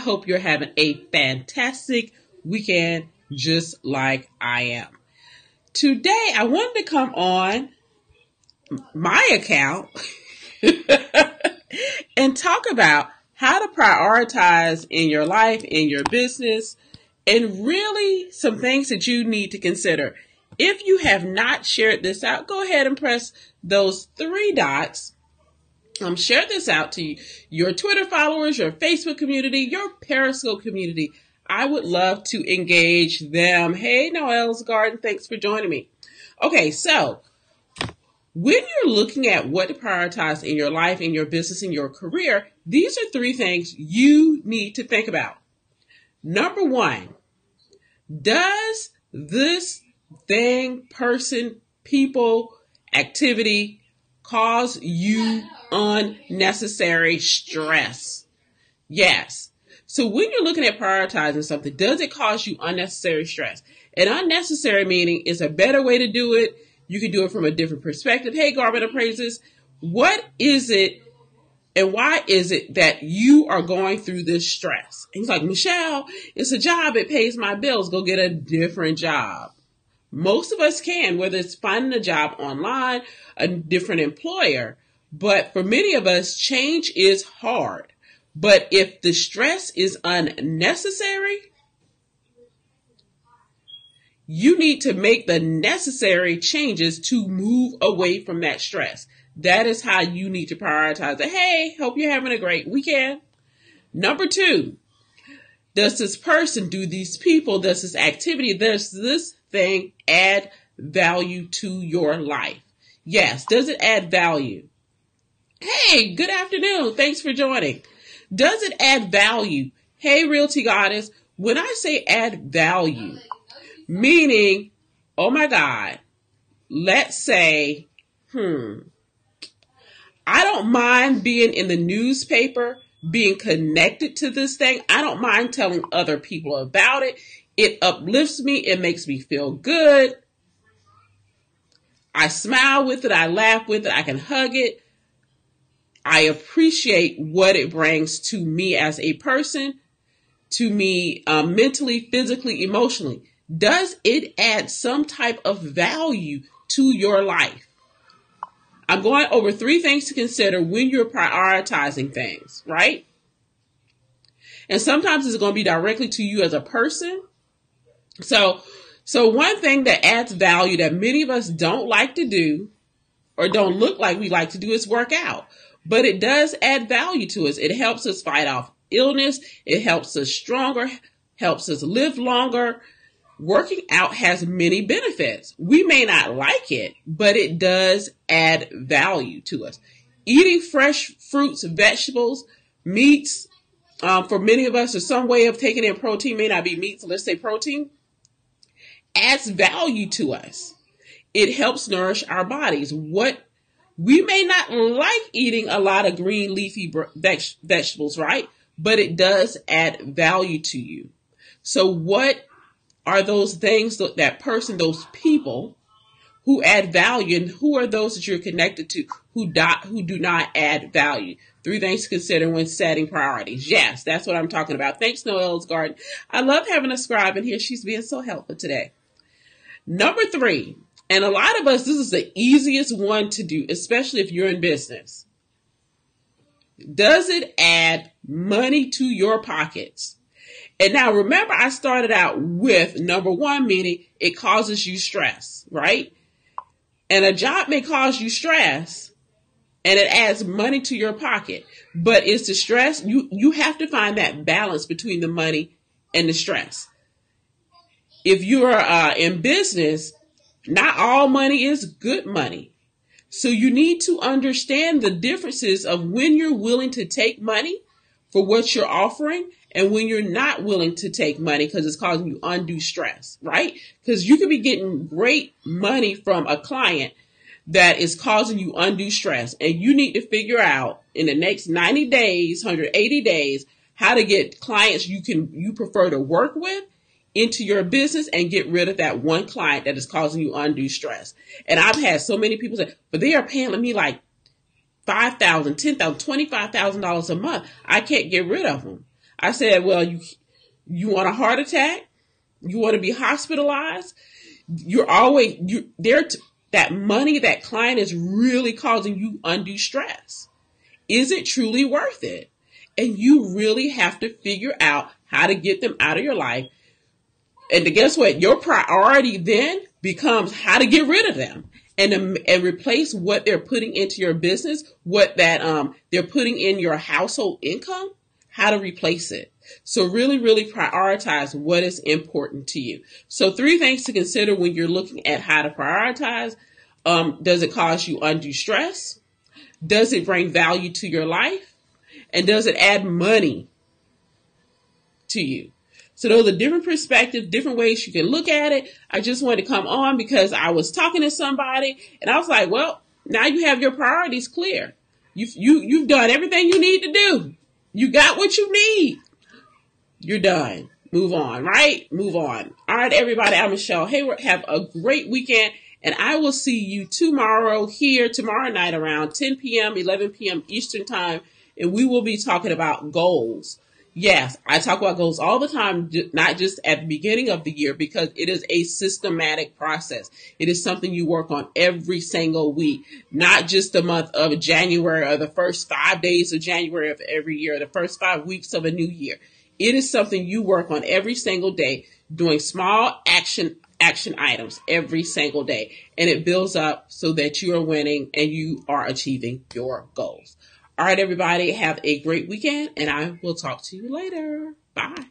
hope you're having a fantastic weekend just like I am. Today, I wanted to come on my account and talk about how to prioritize in your life, in your business, and really some things that you need to consider. If you have not shared this out, go ahead and press those three dots. Um, share this out to your Twitter followers, your Facebook community, your Periscope community. I would love to engage them. Hey, Noel's Garden, thanks for joining me. Okay, so when you're looking at what to prioritize in your life, in your business, in your career, these are three things you need to think about. Number one, does this thing, person, people, activity cause you unnecessary stress? Yes. So when you're looking at prioritizing something, does it cause you unnecessary stress? And unnecessary meaning is a better way to do it. You can do it from a different perspective. Hey, Garment Appraisers, what is it and why is it that you are going through this stress? And he's like, Michelle, it's a job. It pays my bills. Go get a different job. Most of us can, whether it's finding a job online, a different employer. But for many of us, change is hard. But if the stress is unnecessary, you need to make the necessary changes to move away from that stress. That is how you need to prioritize it. Hey, hope you're having a great weekend. Number two, does this person, do these people, does this activity, does this thing add value to your life? Yes. Does it add value? Hey, good afternoon. Thanks for joining. Does it add value? Hey, Realty Goddess, when I say add value, meaning, oh my God, let's say, hmm, I don't mind being in the newspaper, being connected to this thing. I don't mind telling other people about it. It uplifts me, it makes me feel good. I smile with it, I laugh with it, I can hug it. I appreciate what it brings to me as a person, to me um, mentally, physically, emotionally. Does it add some type of value to your life? I'm going over three things to consider when you're prioritizing things, right? And sometimes it's going to be directly to you as a person. So, so one thing that adds value that many of us don't like to do or don't look like we like to do is work out but it does add value to us. It helps us fight off illness. It helps us stronger, helps us live longer. Working out has many benefits. We may not like it, but it does add value to us. Eating fresh fruits, vegetables, meats, um, for many of us, or some way of taking in protein may not be meat, so let's say protein, adds value to us. It helps nourish our bodies. What we may not like eating a lot of green leafy vegetables, right? But it does add value to you. So what are those things that person, those people who add value and who are those that you're connected to who dot, who do not add value? Three things to consider when setting priorities. Yes, that's what I'm talking about. Thanks, Noel's Garden. I love having a scribe in here. She's being so helpful today. Number three, and a lot of us, this is the easiest one to do, especially if you're in business. Does it add money to your pockets? And now remember, I started out with number one, meaning it causes you stress, right? And a job may cause you stress and it adds money to your pocket. But it's the stress, you, you have to find that balance between the money and the stress. If you're uh, in business, not all money is good money. So you need to understand the differences of when you're willing to take money for what you're offering and when you're not willing to take money because it's causing you undue stress, right? Because you could be getting great money from a client that is causing you undue stress and you need to figure out in the next 90 days, 180 days, how to get clients you can, you prefer to work with into your business and get rid of that one client that is causing you undue stress. And I've had so many people say, but they are paying me like five thousand, ten thousand, twenty five thousand dollars a month. I can't get rid of them. I said, well, you, you want a heart attack? You want to be hospitalized? You're always, you, there, that money, that client is really causing you undue stress. Is it truly worth it? And you really have to figure out how to get them out of your life. And guess what? Your priority then becomes how to get rid of them and um, and replace what they're putting into your business, what that um they're putting in your household income, how to replace it. So really, really prioritize what is important to you. So three things to consider when you're looking at how to prioritize. Um, does it cause you undue stress? Does it bring value to your life? And does it add money to you? So those are different perspectives, different ways you can look at it. I just wanted to come on because I was talking to somebody and I was like, well, now you have your priorities clear. You've, you, you've done everything you need to do. You got what you need. You're done. Move on, right? Move on. All right, everybody. I'm Michelle Hayward. Have a great weekend and I will see you tomorrow here tomorrow night around 10 p.m., 11 p.m. Eastern time. And we will be talking about goals Yes, I talk about goals all the time, not just at the beginning of the year, because it is a systematic process. It is something you work on every single week, not just the month of January or the first five days of January of every year, the first five weeks of a new year. It is something you work on every single day, doing small action action items every single day, and it builds up so that you are winning and you are achieving your goals. All right, everybody, have a great weekend, and I will talk to you later. Bye.